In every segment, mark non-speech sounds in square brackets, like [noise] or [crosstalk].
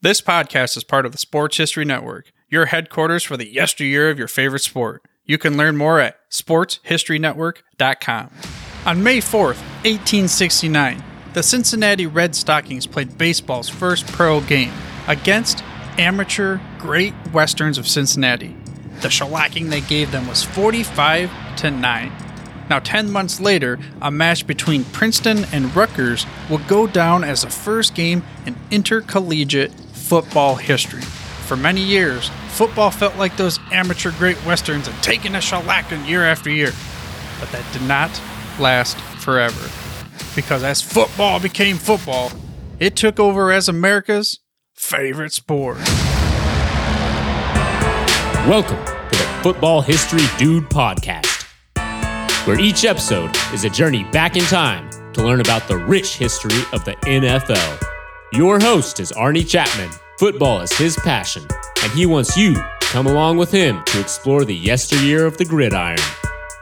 This podcast is part of the Sports History Network, your headquarters for the yesteryear of your favorite sport. You can learn more at sportshistorynetwork.com. On May 4th, 1869, the Cincinnati Red Stockings played baseball's first pro game against amateur Great Westerns of Cincinnati. The shellacking they gave them was 45 to 9. Now, 10 months later, a match between Princeton and Rutgers will go down as the first game in intercollegiate football history. For many years, football felt like those amateur Great Westerns and taking a shellacking year after year. But that did not last forever. Because as football became football, it took over as America's favorite sport. Welcome to the Football History Dude podcast, where each episode is a journey back in time to learn about the rich history of the NFL. Your host is Arnie Chapman. Football is his passion, and he wants you to come along with him to explore the yesteryear of the gridiron.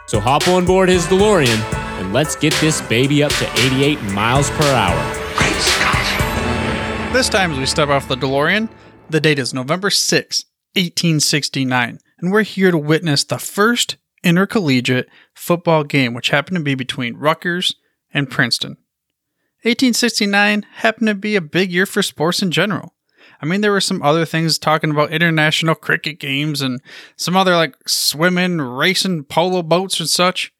So hop on board his DeLorean and let's get this baby up to 88 miles per hour. Great Scott. This time, as we step off the DeLorean, the date is November 6, 1869, and we're here to witness the first intercollegiate football game, which happened to be between Rutgers and Princeton. 1869 happened to be a big year for sports in general. I mean, there were some other things talking about international cricket games and some other like swimming, racing, polo boats and such.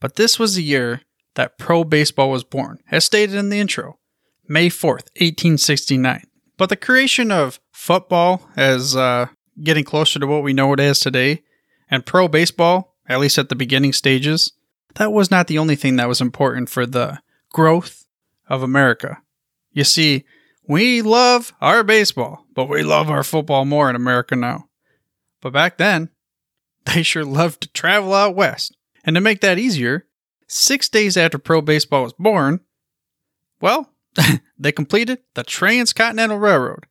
But this was the year that pro baseball was born, as stated in the intro, May 4th, 1869. But the creation of football as uh, getting closer to what we know it as today, and pro baseball, at least at the beginning stages, that was not the only thing that was important for the growth of America. You see, we love our baseball, but we love our football more in America now. But back then, [laughs] they sure loved to travel out west. And to make that easier, six days after pro baseball was born, well, [laughs] they completed the Transcontinental Railroad.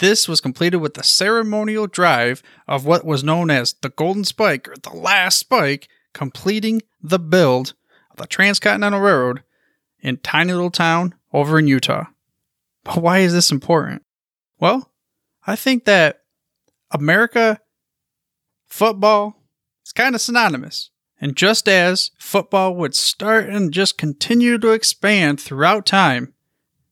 This was completed with the ceremonial drive of what was known as the Golden Spike or the Last Spike, completing the build of the Transcontinental Railroad in tiny little town over in Utah. But why is this important? Well, I think that America football is kind of synonymous. And just as football would start and just continue to expand throughout time,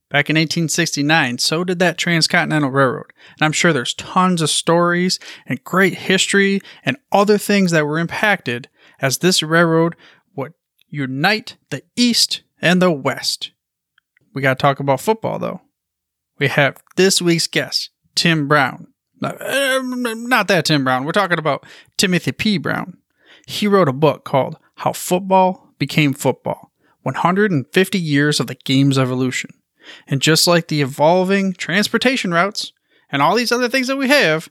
back in 1869, so did that Transcontinental Railroad. And I'm sure there's tons of stories and great history and other things that were impacted as this railroad would unite the East and the West. We got to talk about football though we have this week's guest, Tim Brown. Uh, not that Tim Brown. We're talking about Timothy P. Brown. He wrote a book called How Football Became Football 150 Years of the Game's Evolution. And just like the evolving transportation routes and all these other things that we have,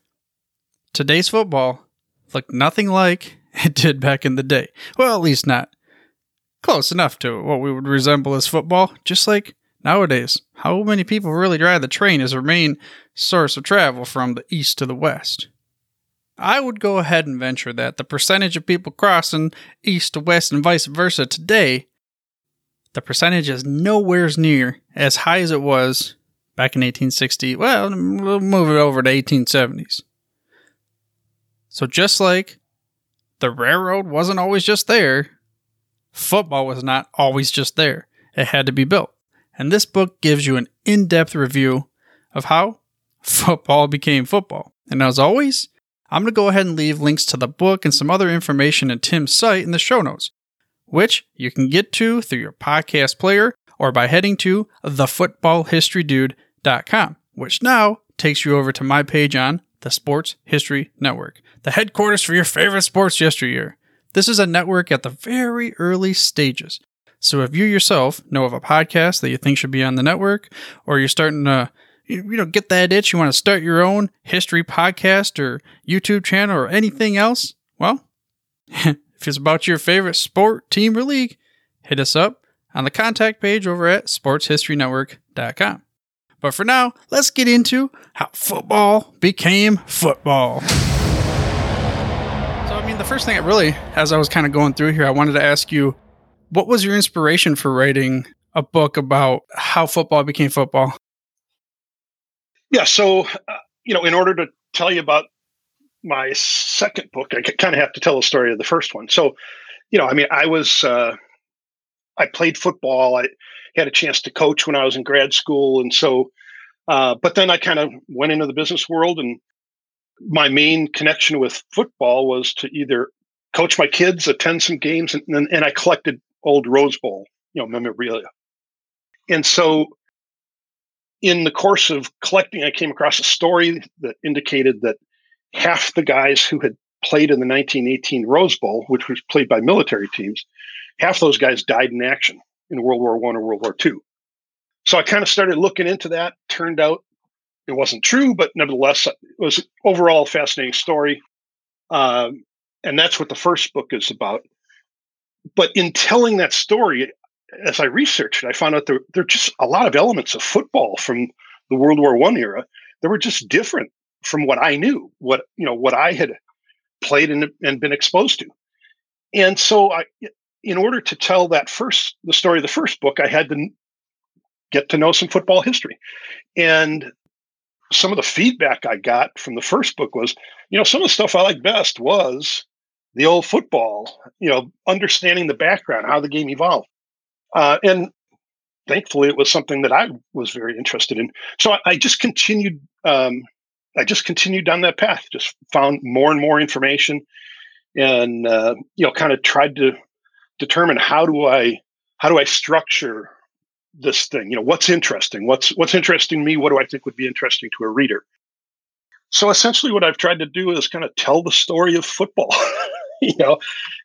today's football looked nothing like [laughs] it did back in the day. Well, at least not close enough to what we would resemble as football, just like Nowadays, how many people really drive the train as their main source of travel from the east to the west? I would go ahead and venture that the percentage of people crossing east to west and vice versa today, the percentage is nowhere near as high as it was back in 1860. Well, we'll move it over to 1870s. So just like the railroad wasn't always just there, football was not always just there. It had to be built and this book gives you an in depth review of how football became football. And as always, I'm going to go ahead and leave links to the book and some other information at Tim's site in the show notes, which you can get to through your podcast player or by heading to thefootballhistorydude.com, which now takes you over to my page on the Sports History Network, the headquarters for your favorite sports yesteryear. This is a network at the very early stages so if you yourself know of a podcast that you think should be on the network, or you're starting to you know get that itch, you want to start your own history podcast or YouTube channel or anything else, well, [laughs] if it's about your favorite sport, team, or league, hit us up on the contact page over at sportshistorynetwork.com. But for now, let's get into how football became football. The first thing I really, as I was kind of going through here, I wanted to ask you what was your inspiration for writing a book about how football became football? Yeah. So, uh, you know, in order to tell you about my second book, I kind of have to tell the story of the first one. So, you know, I mean, I was, uh, I played football. I had a chance to coach when I was in grad school. And so, uh, but then I kind of went into the business world and my main connection with football was to either coach my kids, attend some games, and, and, and I collected old Rose Bowl, you know, memorabilia. And so in the course of collecting, I came across a story that indicated that half the guys who had played in the 1918 Rose Bowl, which was played by military teams, half those guys died in action in World War One or World War Two. So I kind of started looking into that. Turned out it wasn't true, but nevertheless, it was overall a fascinating story. Um, and that's what the first book is about. But in telling that story, as I researched, I found out there there are just a lot of elements of football from the World War One era that were just different from what I knew, what you know, what I had played and, and been exposed to. And so I in order to tell that first the story of the first book, I had to get to know some football history. And some of the feedback I got from the first book was, you know, some of the stuff I liked best was the old football, you know, understanding the background, how the game evolved. Uh, and thankfully, it was something that I was very interested in. So I, I just continued. Um, I just continued down that path. Just found more and more information, and uh, you know, kind of tried to determine how do I how do I structure this thing. You know, what's interesting? What's what's interesting me? What do I think would be interesting to a reader? So essentially, what I've tried to do is kind of tell the story of football. [laughs] you know,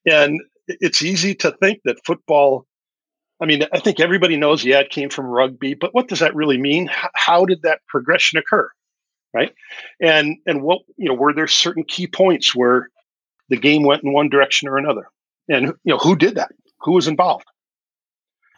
and it's easy to think that football. I mean, I think everybody knows, yeah, it came from rugby, but what does that really mean? How did that progression occur? Right. And and what, you know, were there certain key points where the game went in one direction or another? And you know, who did that? Who was involved?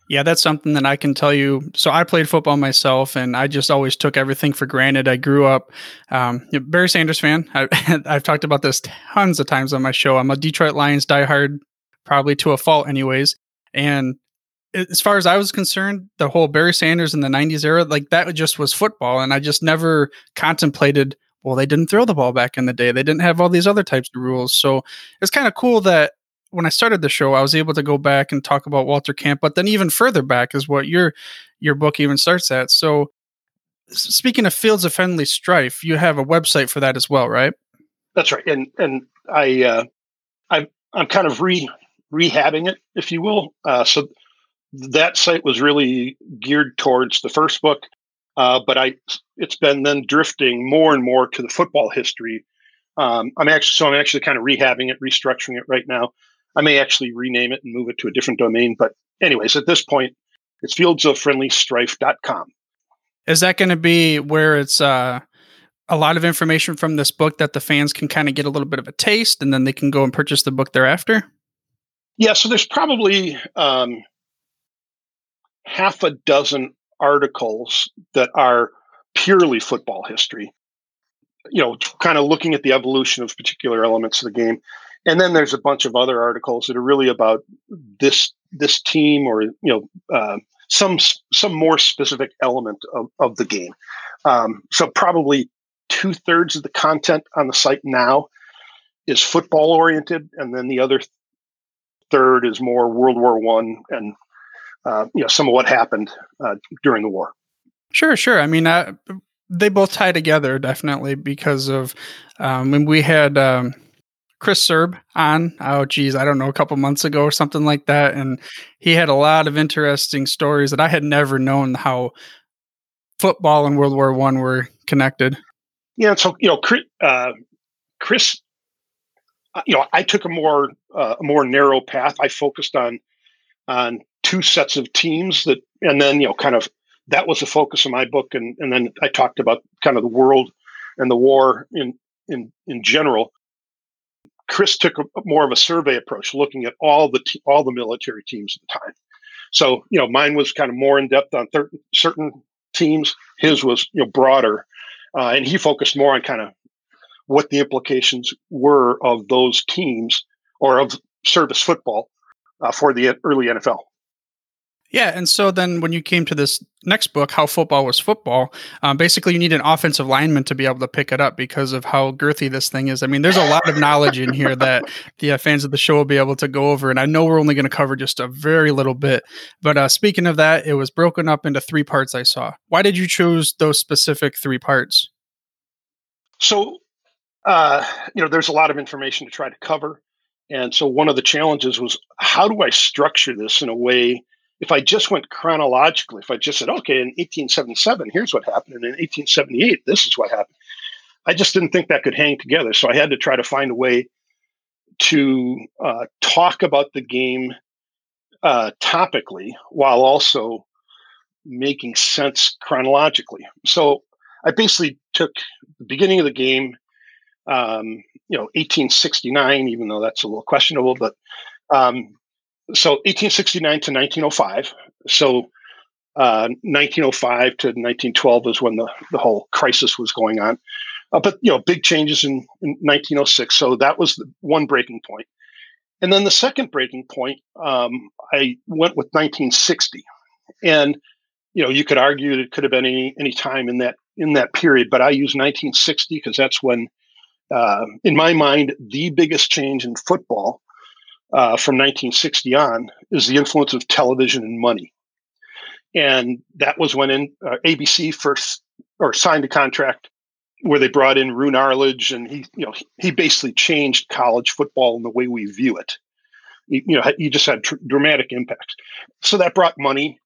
Yeah, that's something that I can tell you. So I played football myself, and I just always took everything for granted. I grew up um, Barry Sanders fan. [laughs] I, have talked about this tons of times on my show. I'm a Detroit Lions diehard, probably to a fault, anyways. And as far as I was concerned, the whole Barry Sanders in the '90s era, like that, just was football, and I just never contemplated. Well, they didn't throw the ball back in the day. They didn't have all these other types of rules. So it's kind of cool that when I started the show, I was able to go back and talk about Walter Camp, but then even further back is what your your book even starts at. So, speaking of Fields of Friendly Strife, you have a website for that as well, right? That's right, and and I uh, I I'm kind of re rehabbing it, if you will. Uh, so that site was really geared towards the first book, uh, but I it's been then drifting more and more to the football history. Um, I'm actually so I'm actually kind of rehabbing it, restructuring it right now. I may actually rename it and move it to a different domain. But, anyways, at this point, it's fieldsoffriendlystrife.com. Is that going to be where it's uh, a lot of information from this book that the fans can kind of get a little bit of a taste and then they can go and purchase the book thereafter? Yeah, so there's probably um, half a dozen articles that are purely football history. You know, kind of looking at the evolution of particular elements of the game and then there's a bunch of other articles that are really about this this team or you know uh, some some more specific element of, of the game. Um, so probably two thirds of the content on the site now is football oriented, and then the other third is more World War One and uh, you know some of what happened uh, during the war. Sure, sure. I mean, uh, they both tie together definitely because of um, when we had. Um, Chris Serb on, oh geez, I don't know, a couple months ago or something like that. And he had a lot of interesting stories that I had never known how football and World War One were connected. Yeah, so you know, Chris, uh, Chris uh, you know, I took a more uh, a more narrow path. I focused on on two sets of teams that, and then you know, kind of that was the focus of my book, and and then I talked about kind of the world and the war in in in general. Chris took a, more of a survey approach, looking at all the te- all the military teams at the time. So you know, mine was kind of more in depth on thir- certain teams. His was you know broader, uh, and he focused more on kind of what the implications were of those teams or of service football uh, for the early NFL. Yeah, and so then when you came to this next book, How Football Was Football, um, basically you need an offensive lineman to be able to pick it up because of how girthy this thing is. I mean, there's a lot of knowledge in here that the uh, fans of the show will be able to go over, and I know we're only going to cover just a very little bit. But uh, speaking of that, it was broken up into three parts. I saw. Why did you choose those specific three parts? So, uh, you know, there's a lot of information to try to cover. And so one of the challenges was how do I structure this in a way if I just went chronologically, if I just said, okay, in 1877, here's what happened, and in 1878, this is what happened, I just didn't think that could hang together. So I had to try to find a way to uh, talk about the game uh, topically while also making sense chronologically. So I basically took the beginning of the game, um, you know, 1869, even though that's a little questionable, but um, so 1869 to 1905. So uh, 1905 to 1912 is when the, the whole crisis was going on. Uh, but you know, big changes in, in 1906. So that was the one breaking point. And then the second breaking point, um, I went with 1960, and you know, you could argue that it could have been any any time in that in that period, but I use 1960 because that's when, uh, in my mind, the biggest change in football uh, from 1960 on is the influence of television and money. And that was when in, uh, ABC first or signed a contract where they brought in Roone Arledge, and he, you know, he basically changed college football in the way we view it. You, you know, he just had tr- dramatic impacts. So that brought money.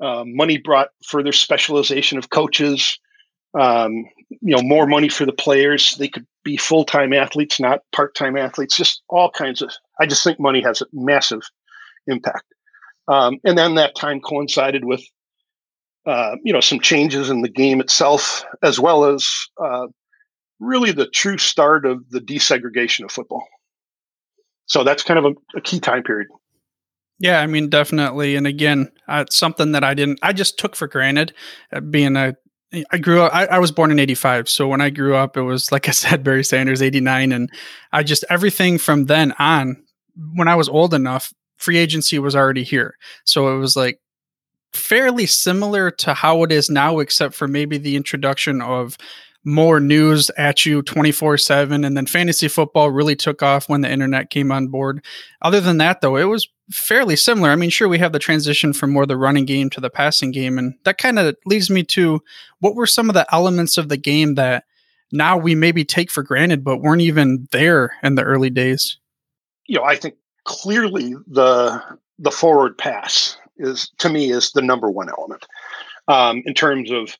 Uh, money brought further specialization of coaches. Um, you know, more money for the players. They could be full time athletes, not part time athletes. Just all kinds of I just think money has a massive impact. Um, and then that time coincided with, uh, you know, some changes in the game itself, as well as uh, really the true start of the desegregation of football. So that's kind of a, a key time period. Yeah, I mean, definitely. And again, uh, something that I didn't, I just took for granted uh, being a I grew up, I, I, was born in 85. So when I grew up, it was, like I said, Barry Sanders, 89. And I just, everything from then on when I was old enough, free agency was already here. So it was like fairly similar to how it is now, except for maybe the introduction of more news at you 24 7. And then fantasy football really took off when the internet came on board. Other than that, though, it was fairly similar. I mean, sure, we have the transition from more the running game to the passing game. And that kind of leads me to what were some of the elements of the game that now we maybe take for granted, but weren't even there in the early days? You know, I think clearly the the forward pass is to me is the number one element um, in terms of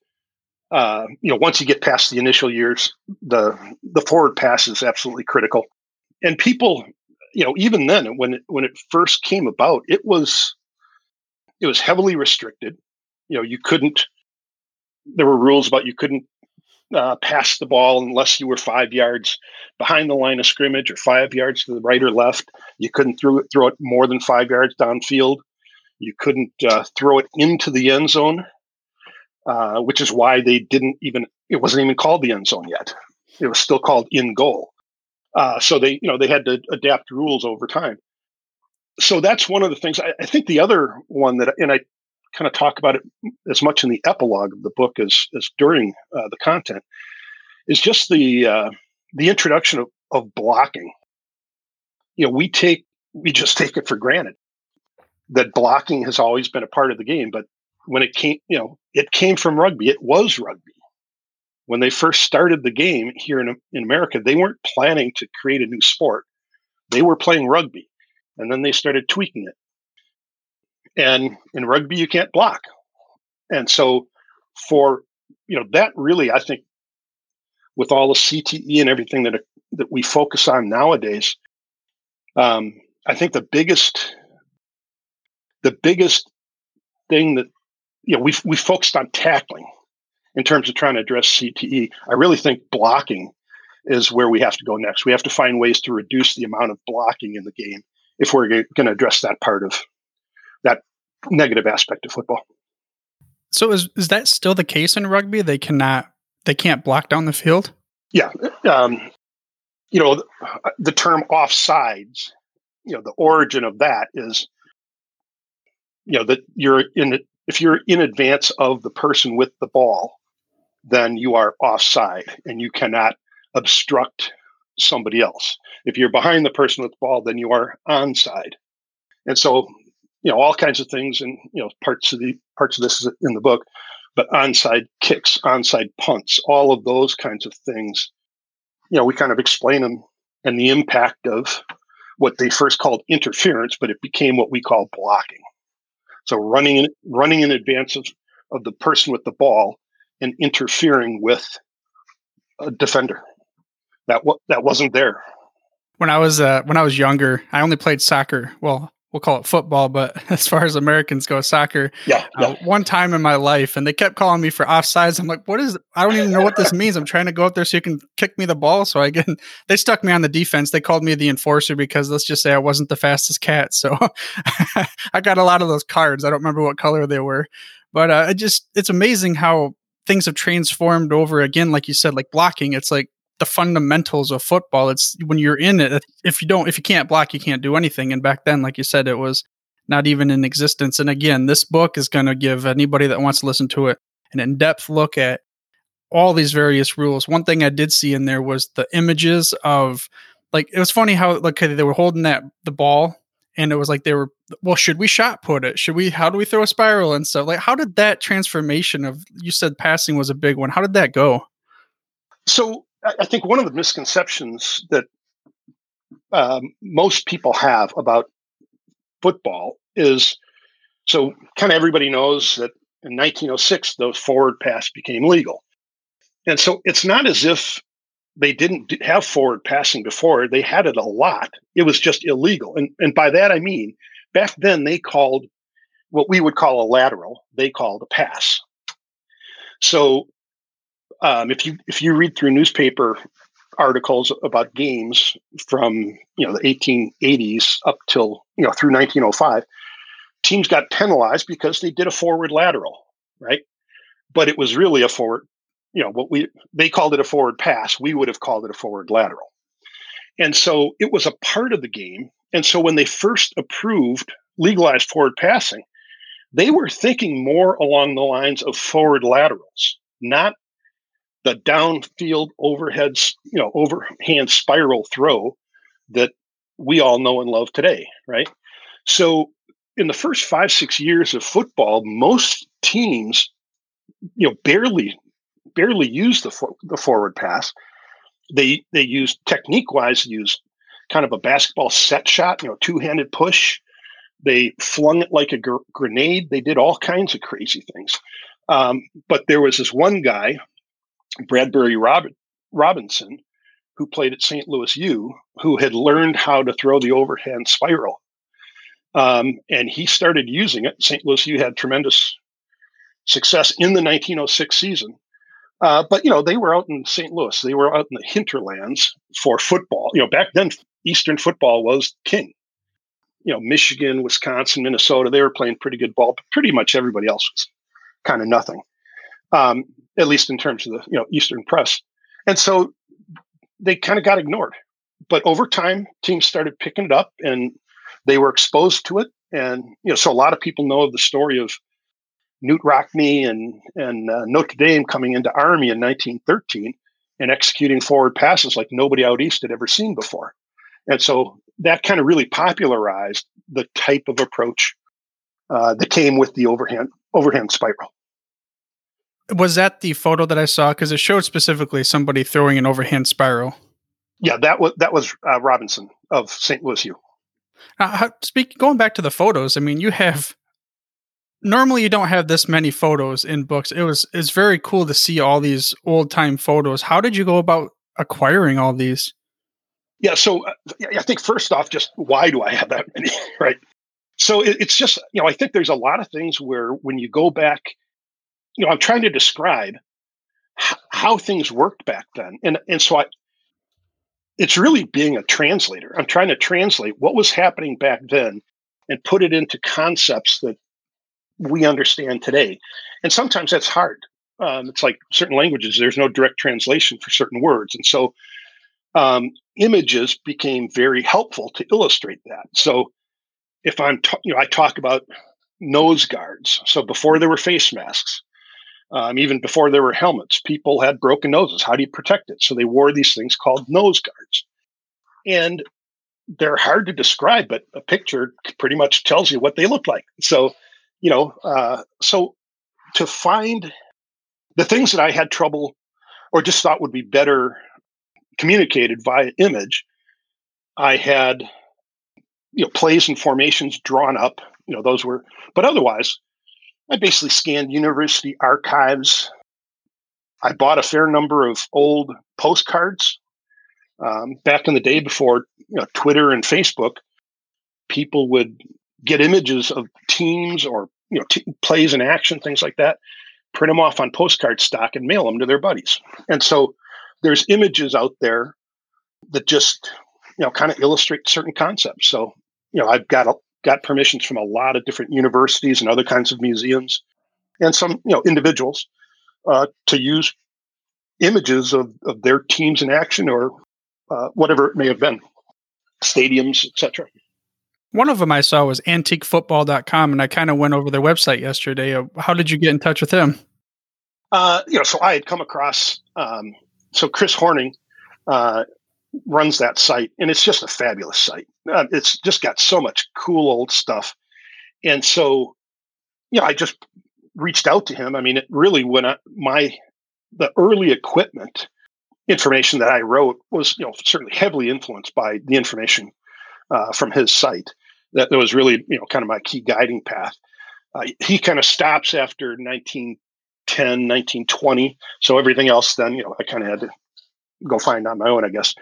uh, you know once you get past the initial years, the the forward pass is absolutely critical. And people, you know, even then when it, when it first came about, it was it was heavily restricted. You know, you couldn't. There were rules about you couldn't uh, pass the ball unless you were five yards behind the line of scrimmage or five yards to the right or left. You couldn't throw it, throw it more than five yards downfield. You couldn't uh, throw it into the end zone, uh, which is why they didn't even. It wasn't even called the end zone yet. It was still called in goal. Uh, so they, you know, they had to adapt rules over time. So that's one of the things. I, I think the other one that, and I kind of talk about it as much in the epilogue of the book as as during uh, the content is just the uh, the introduction of, of blocking. You know, we take we just [laughs] take it for granted that blocking has always been a part of the game, but when it came, you know, it came from rugby. It was rugby. When they first started the game here in, in America, they weren't planning to create a new sport. They were playing rugby. And then they started tweaking it. And in rugby, you can't block. And so, for you know, that really, I think, with all the CTE and everything that that we focus on nowadays, um, I think the biggest the biggest thing that you know we we focused on tackling in terms of trying to address CTE. I really think blocking is where we have to go next. We have to find ways to reduce the amount of blocking in the game if we're going to address that part of that negative aspect of football. So is is that still the case in rugby? They cannot they can't block down the field. Yeah, um, you know the, the term offsides. You know the origin of that is you know that you're in if you're in advance of the person with the ball, then you are offside and you cannot obstruct somebody else. If you're behind the person with the ball, then you are onside. And so, you know, all kinds of things and you know, parts of the parts of this is in the book, but onside kicks, onside punts, all of those kinds of things, you know, we kind of explain them and the impact of what they first called interference, but it became what we call blocking. So running in, running in advance of, of the person with the ball and interfering with a defender. That that wasn't there. When I was uh, when I was younger, I only played soccer. Well, we'll call it football, but [laughs] as far as Americans go, soccer. Yeah, yeah. Uh, one time in my life, and they kept calling me for offsides. I'm like, what is? I don't even know what this [laughs] means. I'm trying to go up there so you can kick me the ball. So I get. [laughs] They stuck me on the defense. They called me the enforcer because let's just say I wasn't the fastest cat. So I got a lot of those cards. I don't remember what color they were, but uh, it just it's amazing how things have transformed over again. Like you said, like blocking. It's like the fundamentals of football. It's when you're in it. If you don't, if you can't block, you can't do anything. And back then, like you said, it was not even in existence. And again, this book is going to give anybody that wants to listen to it an in-depth look at all these various rules. One thing I did see in there was the images of like it was funny how like they were holding that the ball and it was like they were well should we shot put it should we how do we throw a spiral and stuff like how did that transformation of you said passing was a big one how did that go so I think one of the misconceptions that um, most people have about football is so kind of everybody knows that in 1906 the forward pass became legal. And so it's not as if they didn't have forward passing before they had it a lot. It was just illegal. And, and by that i mean back then they called what we would call a lateral they called a pass. So um, if you if you read through newspaper articles about games from you know the 1880s up till you know through 1905 teams got penalized because they did a forward lateral right? But it was really a forward you know what we they called it a forward pass. We would have called it a forward lateral. And so it was a part of the game. And so when they first approved legalized forward passing they were thinking more along the lines of forward laterals not the downfield overheads, you know, overhand spiral throw that we all know and love today, right? So in the first five, six years of football, most teams, you know, barely, barely use the, for, the forward pass. They, they use technique wise, use kind of a basketball set shot, you know, two handed push. They flung it like a gr- grenade. They did all kinds of crazy things. Um, but there was this one guy Bradbury Rob- Robinson, who played at St. Louis U, who had learned how to throw the overhand spiral. Um, and he started using it. St. Louis U had tremendous success in the 1906 season. Uh, but you know they were out in St. Louis. They were out in the hinterlands for football. You know back then Eastern football was king. You know Michigan, Wisconsin, Minnesota. They were playing pretty good ball, but pretty much everybody else was kind of nothing um, at least in terms of the you know Eastern press. And so they kind of got ignored. But over time, teams started picking it up, and they were exposed to it. And you know, so a lot of people know of the story of Knute Rockne and and uh, Notre Dame coming into Army in 1913 and executing forward passes like nobody out east had ever seen before. And so that kind of really popularized the type of approach uh, that came with the overhand overhand spiral was that the photo that I saw? Because it showed specifically somebody throwing an overhand spiral. Yeah, that was that was uh, Robinson of St. Louis U. Uh, speak going back to the photos. I mean, you have normally you don't have this many photos in books. It was it's very cool to see all these old time photos. How did you go about acquiring all these? Yeah, so uh, I think first off, just why do I have that many? [laughs] right. So it, it's just you know I think there's a lot of things where when you go back you know, I'm trying to describe h- how things worked back then. And, and so I, it's really being a translator. I'm trying to translate what was happening back then and put it into concepts that we understand today. And sometimes that's hard. Um, it's like certain languages, there's no direct translation for certain words. And so um, images became very helpful to illustrate that. So if I'm, you know, I talk about nose guards. So before there were face masks, um, even before there were helmets, people had broken noses. How do you protect it? So they wore these things called nose guards. And they're hard to describe, but a picture pretty much tells you what they look like. So, you know, uh, so to find the things that I had trouble or just thought would be better communicated via image, I had, you know, plays and formations drawn up. You know, those were, but otherwise, I basically scanned university archives. I bought a fair number of old postcards um, back in the day before you know, Twitter and Facebook. People would get images of teams or you know t- plays in action, things like that, print them off on postcard stock and mail them to their buddies. And so there's images out there that just you know kind of illustrate certain concepts. So you know I've got a, got permissions from a lot of different universities and other kinds of museums, and some you know individuals uh, to use images of, of their teams in action or uh, whatever it may have been, stadiums, etc. One of them I saw was antiquefootball.com, and I kind of went over their website yesterday. Uh, how did you get in touch with him? Uh, you know, so I had come across, um, so Chris Horning uh, runs that site, and it's just a fabulous site. Uh, it's just got so much cool old stuff. And so, you know, I just reached out to him. I mean, it really, when I, my, the early equipment information that I wrote was, you know, certainly heavily influenced by the information uh, from his site. That, was really, you know, kind of my key guiding path. Uh, he kind of stops after 1910, 1920. So everything else, then, you know, I kind of had to go find on my own, I guess.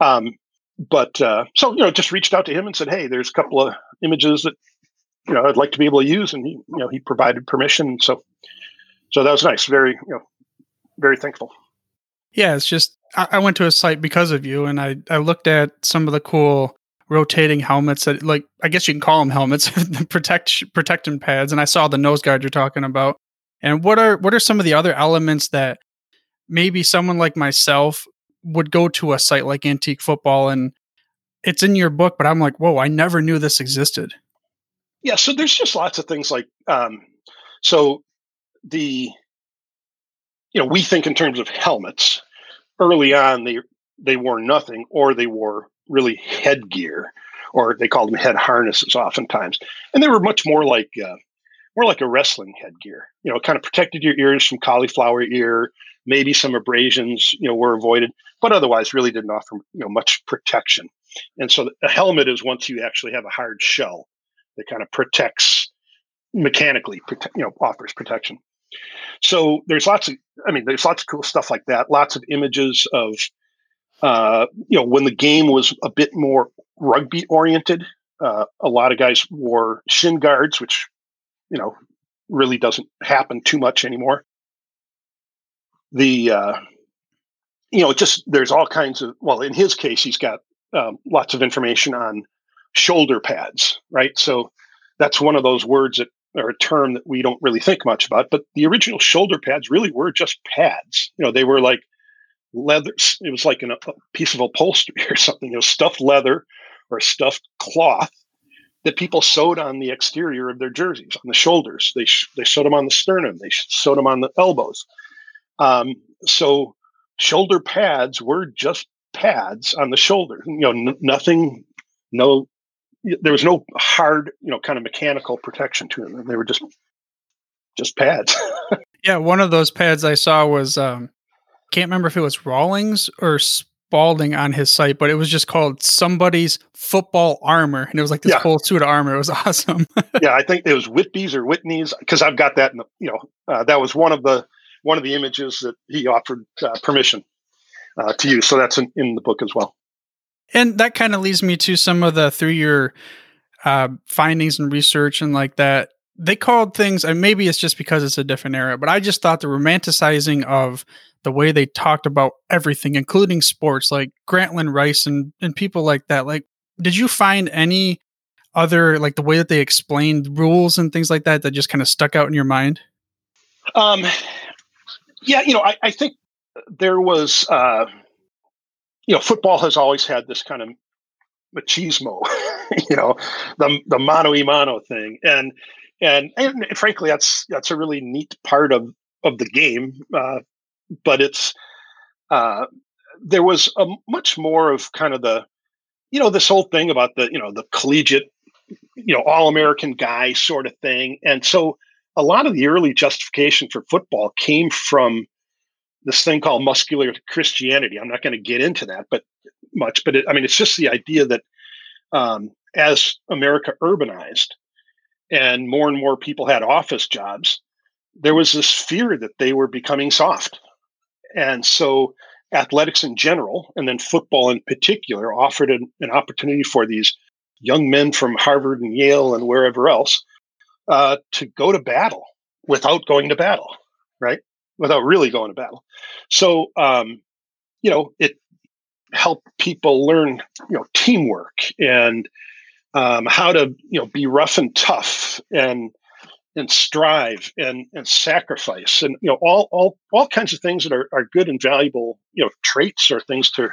Um, but uh, so, you know, just reached out to him and said, hey, there's a couple of images that, you know, I'd like to be able to use. And he, you know, he provided permission. So, so that was nice. Very, you know, very thankful. Yeah, it's just I, I went to a site because of you, and I I looked at some of the cool rotating helmets that like I guess you can call them helmets, [laughs] protect protection pads, and I saw the nose guard you're talking about. And what are what are some of the other elements that maybe someone like myself would go to a site like Antique Football and it's in your book, but I'm like, whoa, I never knew this existed. Yeah, so there's just lots of things like um, so the you know we think in terms of helmets early on they they wore nothing or they wore really headgear or they called them head harnesses oftentimes and they were much more like uh, more like a wrestling headgear you know kind of protected your ears from cauliflower ear maybe some abrasions you know were avoided but otherwise really didn't offer you know much protection and so a helmet is once you actually have a hard shell that kind of protects mechanically you know offers protection so there's lots of, I mean, there's lots of cool stuff like that. Lots of images of, uh, you know, when the game was a bit more rugby oriented. Uh, a lot of guys wore shin guards, which, you know, really doesn't happen too much anymore. The, uh, you know, just there's all kinds of, well, in his case, he's got um, lots of information on shoulder pads, right? So that's one of those words that or a term that we don't really think much about, but the original shoulder pads really were just pads. You know, they were like leather. It was like an, a piece of upholstery [laughs] or something. You know, stuffed leather or stuffed cloth that people sewed on the exterior of their jerseys, on the shoulders. They sh- they sewed them on the sternum. They sewed them on the elbows. Um, so shoulder pads were just pads on the shoulder. You know, n- nothing, no there was no hard, you know, kind of mechanical protection to them. They were just just pads. [laughs] yeah, one of those pads I saw was um can't remember if it was Rawlings or Spalding on his site, but it was just called somebody's football armor, and it was like this yeah. whole suit of armor. It was [laughs] awesome. yeah, I think it was Whitby's or Whitney's because I've got that. In the, you know, uh, that was one of the one of the images that he offered uh, permission uh, to use. So that's in, in the book as well. And that kind of leads me to some of the through your uh, findings and research and like that. They called things, and maybe it's just because it's a different era, but I just thought the romanticizing of the way they talked about everything, including sports, like Grantland Rice and, and people like that. Like, did you find any other, like the way that they explained rules and things like that, that just kind of stuck out in your mind? Um, yeah, you know, I, I think there was, uh, you know, football has always had this kind of machismo, [laughs] you know, the the mano y mano thing, and and and frankly, that's that's a really neat part of of the game. Uh, but it's uh, there was a much more of kind of the you know this whole thing about the you know the collegiate you know all American guy sort of thing, and so a lot of the early justification for football came from this thing called muscular Christianity. I'm not going to get into that, but much, but it, I mean, it's just the idea that um, as America urbanized and more and more people had office jobs, there was this fear that they were becoming soft. And so athletics in general, and then football in particular, offered an, an opportunity for these young men from Harvard and Yale and wherever else uh, to go to battle without going to battle, right? Without really going to battle. So, um, you know, it helped people learn, you know, teamwork and um, how to, you know, be rough and tough and and strive and and sacrifice and you know all all all kinds of things that are, are good and valuable you know traits or things to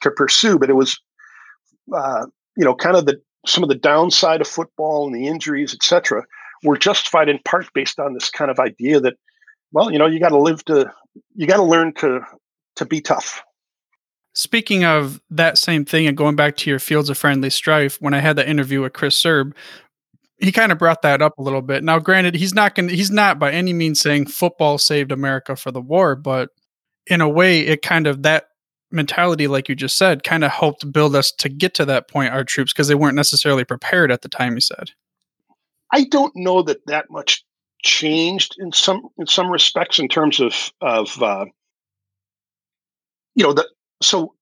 to pursue but it was uh, you know kind of the some of the downside of football and the injuries etc were justified in part based on this kind of idea that, well, you know, you got to live to, you got to learn to, to be tough. Speaking of that same thing and going back to your fields of friendly strife, when I had that interview with Chris Serb, he kind of brought that up a little bit. Now, granted, he's not going he's not by any means saying football saved America for the war, but in a way, it kind of that mentality, like you just said, kind of helped build us to get to that point, our troops, because they weren't necessarily prepared at the time, he said. I don't know that that much changed in some in some respects in terms of of uh, you know the so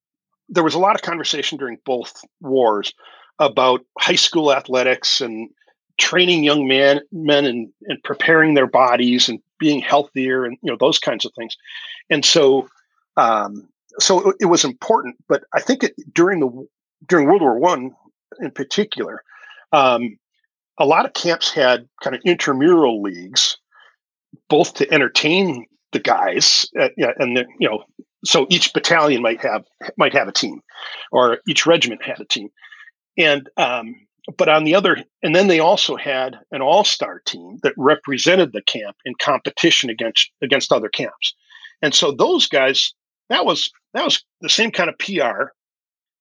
there was a lot of conversation during both wars about high school athletics and training young men men and, and preparing their bodies and being healthier and you know those kinds of things. And so um, so it, it was important but i think it, during the during world war one in particular um, a lot of camps had kind of intramural leagues, both to entertain the guys, uh, and the, you know, so each battalion might have might have a team, or each regiment had a team, and um, but on the other, and then they also had an all star team that represented the camp in competition against against other camps, and so those guys that was that was the same kind of PR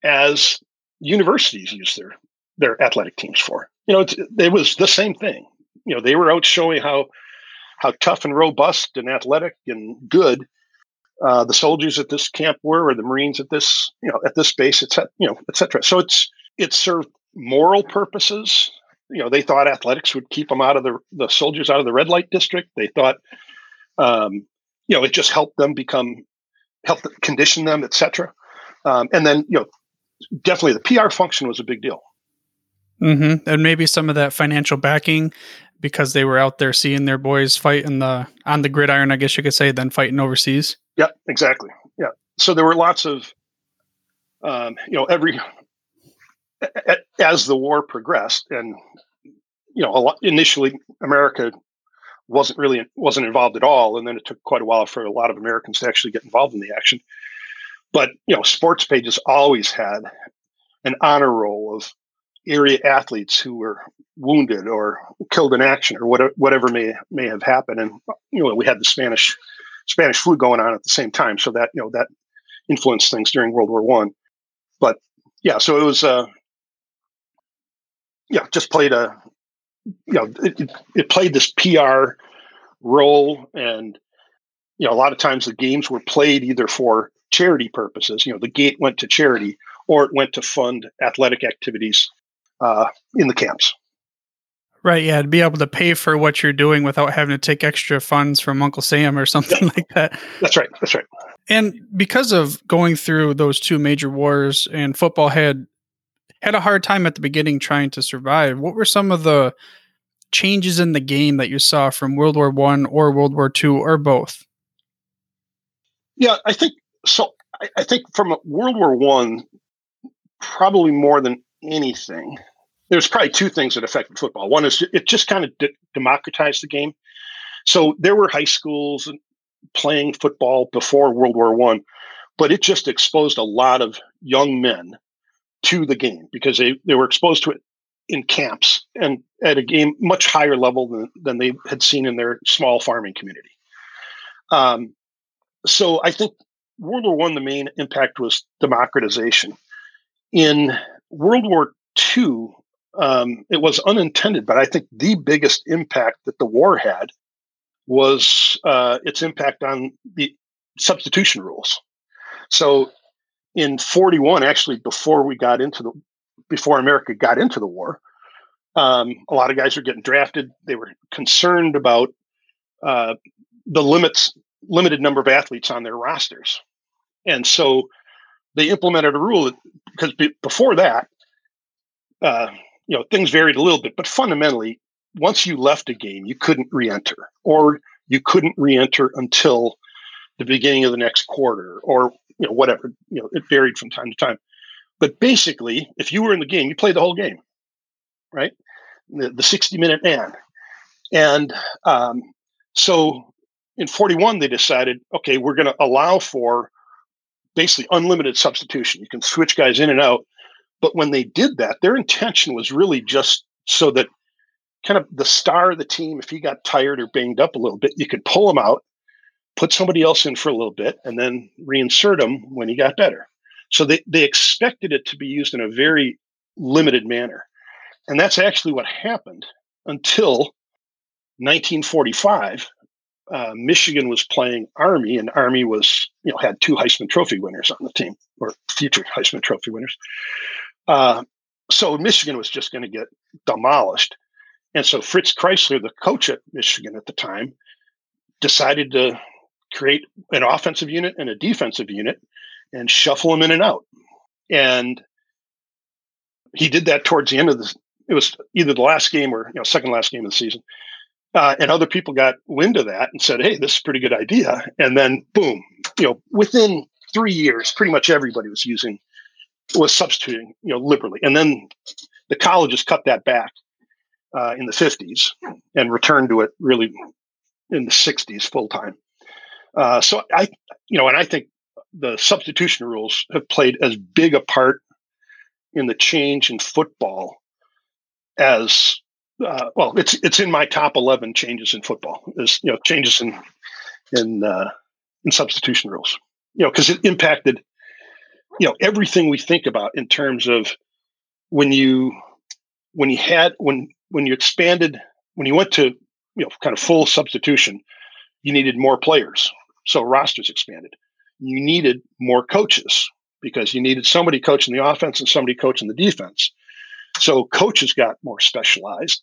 as universities use their their athletic teams for you know, it was the same thing. You know, they were out showing how how tough and robust and athletic and good uh, the soldiers at this camp were, or the Marines at this, you know, at this base, etc. You know, etc. So it's it served moral purposes. You know, they thought athletics would keep them out of the the soldiers out of the red light district. They thought, um, you know, it just helped them become, helped condition them, etc. Um, and then, you know, definitely the PR function was a big deal. Mm-hmm. And maybe some of that financial backing because they were out there seeing their boys fight in the on the gridiron, I guess you could say, then fighting overseas. Yeah, exactly. Yeah. So there were lots of, um, you know, every as the war progressed, and you know, lot, initially America wasn't really wasn't involved at all, and then it took quite a while for a lot of Americans to actually get involved in the action. But you know, sports pages always had an honor roll of area athletes who were wounded or killed in action or whatever, whatever may may have happened. And you know, we had the Spanish Spanish flu going on at the same time, so that you know that influenced things during World War One. But yeah, so it was uh, yeah, just played a you know it, it played this PR role, and you know a lot of times the games were played either for charity purposes. You know, the gate went to charity, or it went to fund athletic activities uh, in the camps. Right. Yeah. To be able to pay for what you're doing without having to take extra funds from Uncle Sam or [laughs] something yeah. like that. That's right. That's right. And because of going through those two major wars and football had had a hard time at the beginning trying to survive, what were some of the changes in the game that you saw from World War One or World War Two or both? Yeah, I think so. I, I think from World War One, probably more than anything, there's probably two things that affected football. One is it just kind of de- democratized the game. So there were high schools playing football before World War One, but it just exposed a lot of young men to the game because they, they were exposed to it in camps and at a game much higher level than, than they had seen in their small farming community. Um, so I think World War One, the main impact was democratization. In World War Two, um, it was unintended, but I think the biggest impact that the war had was uh, its impact on the substitution rules. So in 41, actually, before we got into the, before America got into the war, um, a lot of guys were getting drafted. They were concerned about uh, the limits, limited number of athletes on their rosters. And so they implemented a rule because be, before that, uh, you know, things varied a little bit, but fundamentally, once you left a game, you couldn't re-enter, or you couldn't re-enter until the beginning of the next quarter, or you know, whatever. You know, it varied from time to time. But basically, if you were in the game, you played the whole game, right? The, the 60 minute man. And um, so in 41, they decided, okay, we're going to allow for basically unlimited substitution. You can switch guys in and out. But when they did that, their intention was really just so that kind of the star of the team, if he got tired or banged up a little bit, you could pull him out, put somebody else in for a little bit, and then reinsert him when he got better. So they, they expected it to be used in a very limited manner. And that's actually what happened until 1945. Uh, Michigan was playing Army, and Army was, you know, had two Heisman Trophy winners on the team, or future Heisman Trophy winners. Uh, so Michigan was just going to get demolished. And so Fritz Crisler, the coach at Michigan at the time, decided to create an offensive unit and a defensive unit and shuffle them in and out. And he did that towards the end of the. It was either the last game or you know second last game of the season. Uh, and other people got wind of that and said, "Hey, this is a pretty good idea." And then, boom! You know, within three years, pretty much everybody was using was substituting, you know, liberally. And then the colleges cut that back uh, in the 50s and returned to it really in the 60s full time. Uh, so I, you know, and I think the substitution rules have played as big a part in the change in football as uh, well. It's it's in my top eleven changes in football. Is you know changes in in uh, in substitution rules. You know because it impacted you know everything we think about in terms of when you when you had when when you expanded when you went to you know kind of full substitution you needed more players so rosters expanded. You needed more coaches because you needed somebody coaching the offense and somebody coaching the defense. So coaches got more specialized.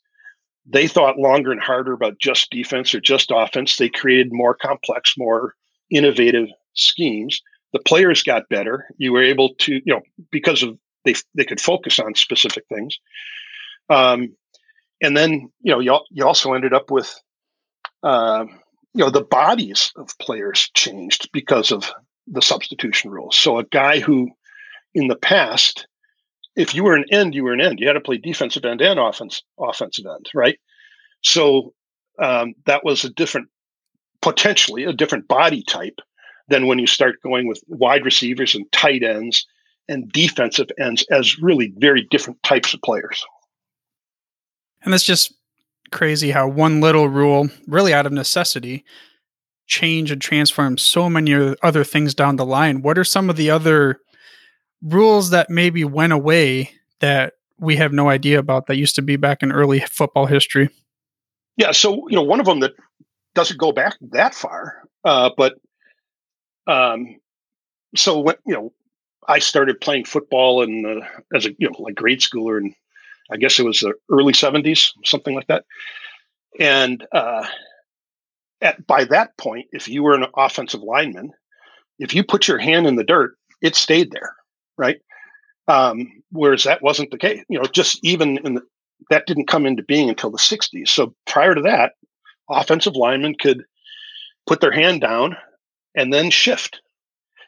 They thought longer and harder about just defense or just offense. They created more complex more innovative schemes. The players got better. You were able to, you know, because of they they could focus on specific things. Um, and then you know you you also ended up with, uh, you know, the bodies of players changed because of the substitution rules. So a guy who, in the past, if you were an end, you were an end. You had to play defensive end and offense offensive end, right? So um, that was a different, potentially a different body type than when you start going with wide receivers and tight ends and defensive ends as really very different types of players. And that's just crazy how one little rule, really out of necessity, change and transform so many other things down the line. What are some of the other rules that maybe went away that we have no idea about that used to be back in early football history? Yeah, so you know, one of them that doesn't go back that far, uh, but um, so when you know, I started playing football and as a you know like grade schooler, and I guess it was the early '70s, something like that. And uh, at by that point, if you were an offensive lineman, if you put your hand in the dirt, it stayed there, right? Um, whereas that wasn't the case. You know, just even in the, that didn't come into being until the '60s. So prior to that, offensive linemen could put their hand down and then shift.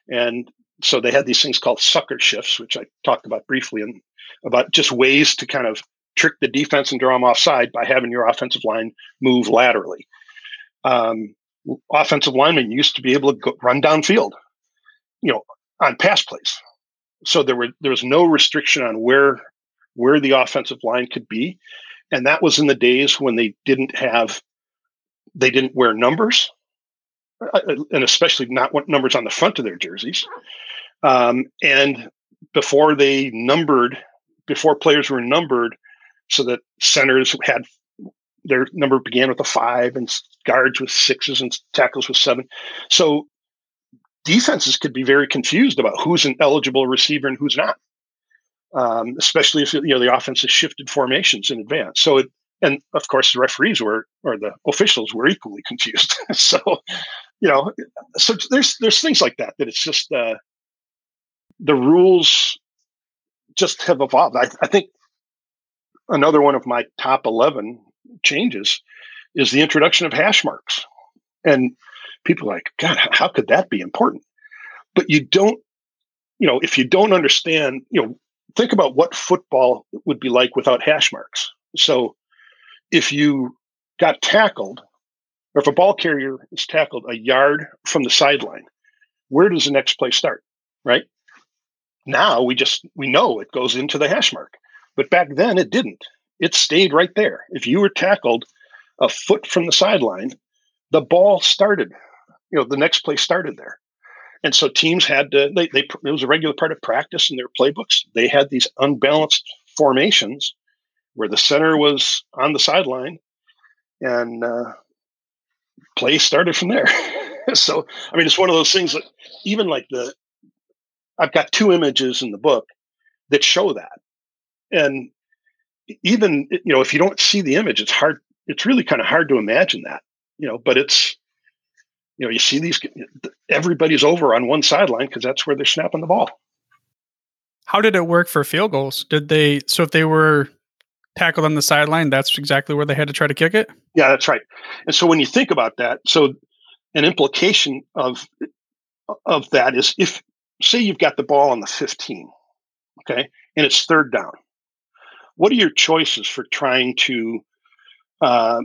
And so they had these things called sucker shifts, which I talked about briefly, and about just ways to kind of trick the defense and draw them offside by having your offensive line move laterally. Um, offensive linemen used to be able to go, run downfield, you know, on pass plays. So there were there was no restriction on where where the offensive line could be. And that was in the days when they didn't have, they didn't wear numbers, uh, and especially not numbers on the front of their jerseys. Um, and before they numbered, before players were numbered, so that centers had their number began with a five and guards with sixes and tackles with seven. So defenses could be very confused about who's an eligible receiver and who's not, um, especially if you know the offense has shifted formations in advance. So it, and of course the referees were or the officials were equally [laughs] confused. so you know, so there's there's things like that that it's just uh, the rules just have evolved. I, I think another one of my top eleven changes is the introduction of hash marks. And people like, God, how could that be important? But you don't, you know, if you don't understand, you know, think about what football would be like without hash marks. So if you got tackled, or if a ball carrier is tackled a yard from the sideline, where does the next play start? Right? Now we just we know it goes into the hash mark. But back then it didn't it stayed right there. If you were tackled a foot from the sideline, the ball started. You know, the next play started there. And so teams had to, they, they, it was a regular part of practice in their playbooks. They had these unbalanced formations where the center was on the sideline and uh, play started from there. [laughs] so, I mean, it's one of those things that even like the, I've got two images in the book that show that. And even you know if you don't see the image it's hard it's really kind of hard to imagine that you know but it's you know you see these everybody's over on one sideline because that's where they're snapping the ball. How did it work for field goals? Did they so if they were tackled on the sideline that's exactly where they had to try to kick it? Yeah that's right. And so when you think about that so an implication of of that is if say you've got the ball on the 15 okay and it's third down. What are your choices for trying to uh,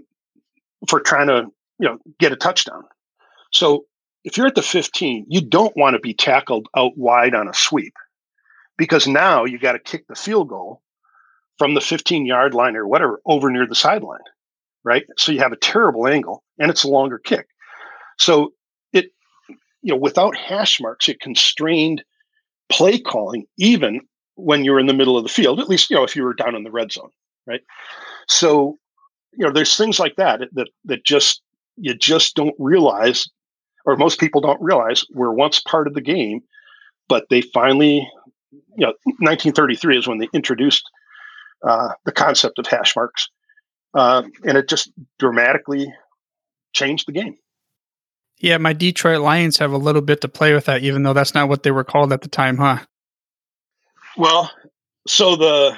for trying to you know get a touchdown? So if you're at the 15 you don't want to be tackled out wide on a sweep because now you've got to kick the field goal from the 15 yard line or whatever over near the sideline right? So you have a terrible angle and it's a longer kick. So you know without hash marks it constrained play calling even when you're in the middle of the field, at least, you know, if you were down in the red zone, right? So, you know, there's things like that that that just you just don't realize, or most people don't realize, were once part of the game, but they finally, you know, 1933 is when they introduced uh, the concept of hash marks, uh, and it just dramatically changed the game. Yeah, my Detroit Lions have a little bit to play with that, even though that's not what they were called at the time, huh? Well, so the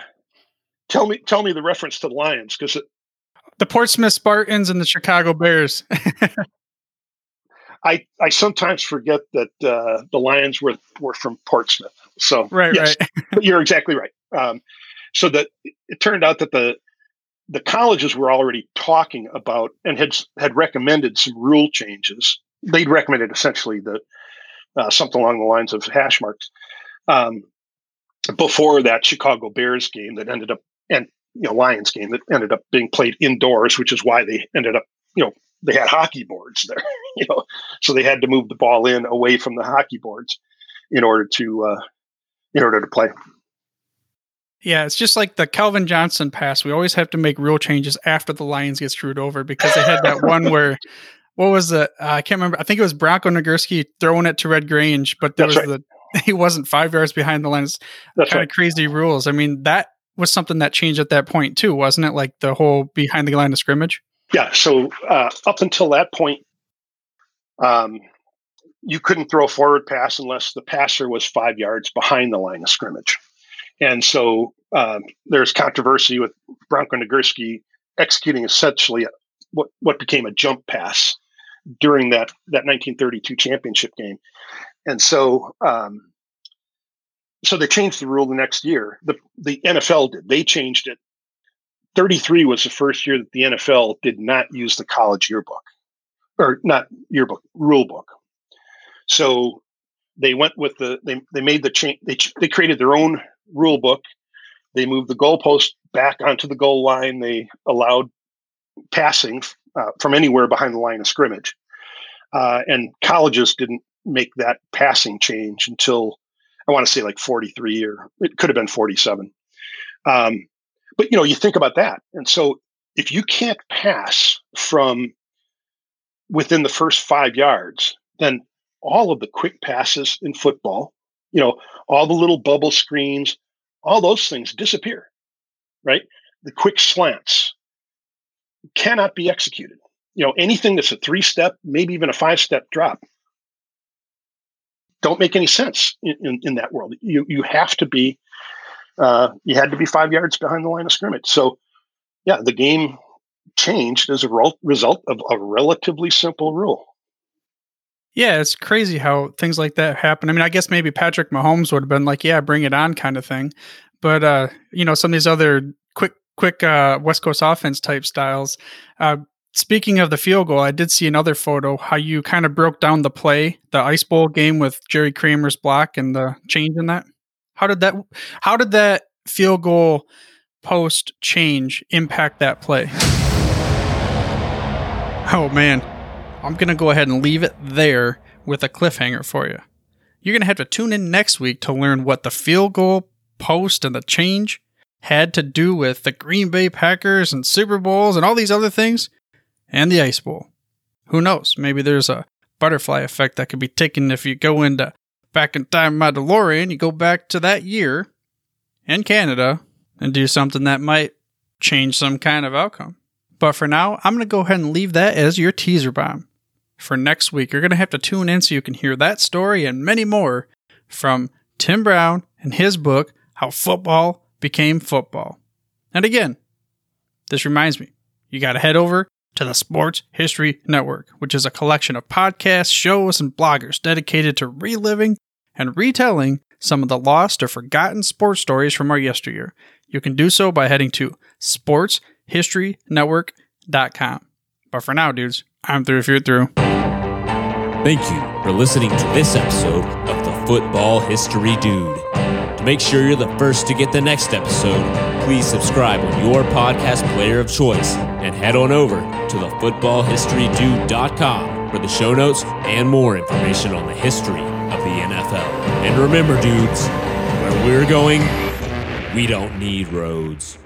tell me tell me the reference to the Lions because the Portsmouth Spartans and the Chicago Bears. [laughs] I I sometimes forget that uh, the Lions were were from Portsmouth. So right, yes, right. [laughs] but you're exactly right. Um, so that it turned out that the the colleges were already talking about and had had recommended some rule changes. They'd recommended essentially the uh, something along the lines of hash marks. Um, before that Chicago Bears game that ended up and you know Lions game that ended up being played indoors, which is why they ended up you know they had hockey boards there, [laughs] you know, so they had to move the ball in away from the hockey boards in order to uh, in order to play. Yeah, it's just like the Calvin Johnson pass. We always have to make rule changes after the Lions get screwed over because they had that one [laughs] where what was it? Uh, I can't remember. I think it was Bronco Nagurski throwing it to Red Grange, but there That's was right. the [laughs] he wasn't five yards behind the line. It's That's kind right. of crazy rules. I mean, that was something that changed at that point too, wasn't it? Like the whole behind the line of scrimmage. Yeah. So uh, up until that point, um, you couldn't throw a forward pass unless the passer was five yards behind the line of scrimmage. And so um, there's controversy with Bronco Nagurski executing essentially what what became a jump pass during that that 1932 championship game. And so, um, so they changed the rule the next year. The the NFL did. They changed it. 33 was the first year that the NFL did not use the college yearbook, or not yearbook, rule book. So they went with the they they made the change. They they created their own rule book They moved the goalpost back onto the goal line. They allowed passing uh, from anywhere behind the line of scrimmage. Uh, and colleges didn't make that passing change until I want to say like 43 or it could have been 47. Um, but you know, you think about that. And so if you can't pass from within the first five yards, then all of the quick passes in football, you know, all the little bubble screens, all those things disappear, right? The quick slants cannot be executed. You know, anything that's a three step, maybe even a five step drop, don't make any sense in, in, in, that world. You you have to be uh, you had to be five yards behind the line of scrimmage. So yeah, the game changed as a result of a relatively simple rule. Yeah, it's crazy how things like that happen. I mean, I guess maybe Patrick Mahomes would have been like, "Yeah, bring it on," kind of thing. But uh, you know, some of these other quick, uh, West Coast offense type styles. Uh, speaking of the field goal, I did see another photo how you kind of broke down the play, the Ice Bowl game with Jerry Kramer's block and the change in that. How did that? How did that field goal post change impact that play? Oh man, I'm to go ahead and leave it there with a cliffhanger for you. You're to have to tune in next week to learn what the field goal post and the change had to do with the Green Bay Packers and Super Bowls and all these other things and the Ice Bowl. Who knows? Maybe there's a butterfly effect that could be taken if you go into back in time my DeLorean, you go back to that year in Canada and do something that might change some kind of outcome. But for now, I'm going to go ahead and leave that as your teaser bomb for next week. You're going to have to tune in so you can hear that story and many more from Tim Brown and his book, How Football Became Football. And again, this reminds me, you got to head over to the Sports History Network, which is a collection of podcasts, shows, and bloggers dedicated to reliving and retelling some of the lost or forgotten sports stories from our yesteryear. You can do so by heading to sportshistorynetwork.com. But for now, dudes, I'm through if you're through. Thank you for listening to this episode of the Football History Dude. Make sure you're the first to get the next episode, please subscribe on your podcast player of choice and head on over to thefootballhistorydude.com for the show notes and more information on the history of the NFL. And remember, dudes, where we're going, we don't need roads.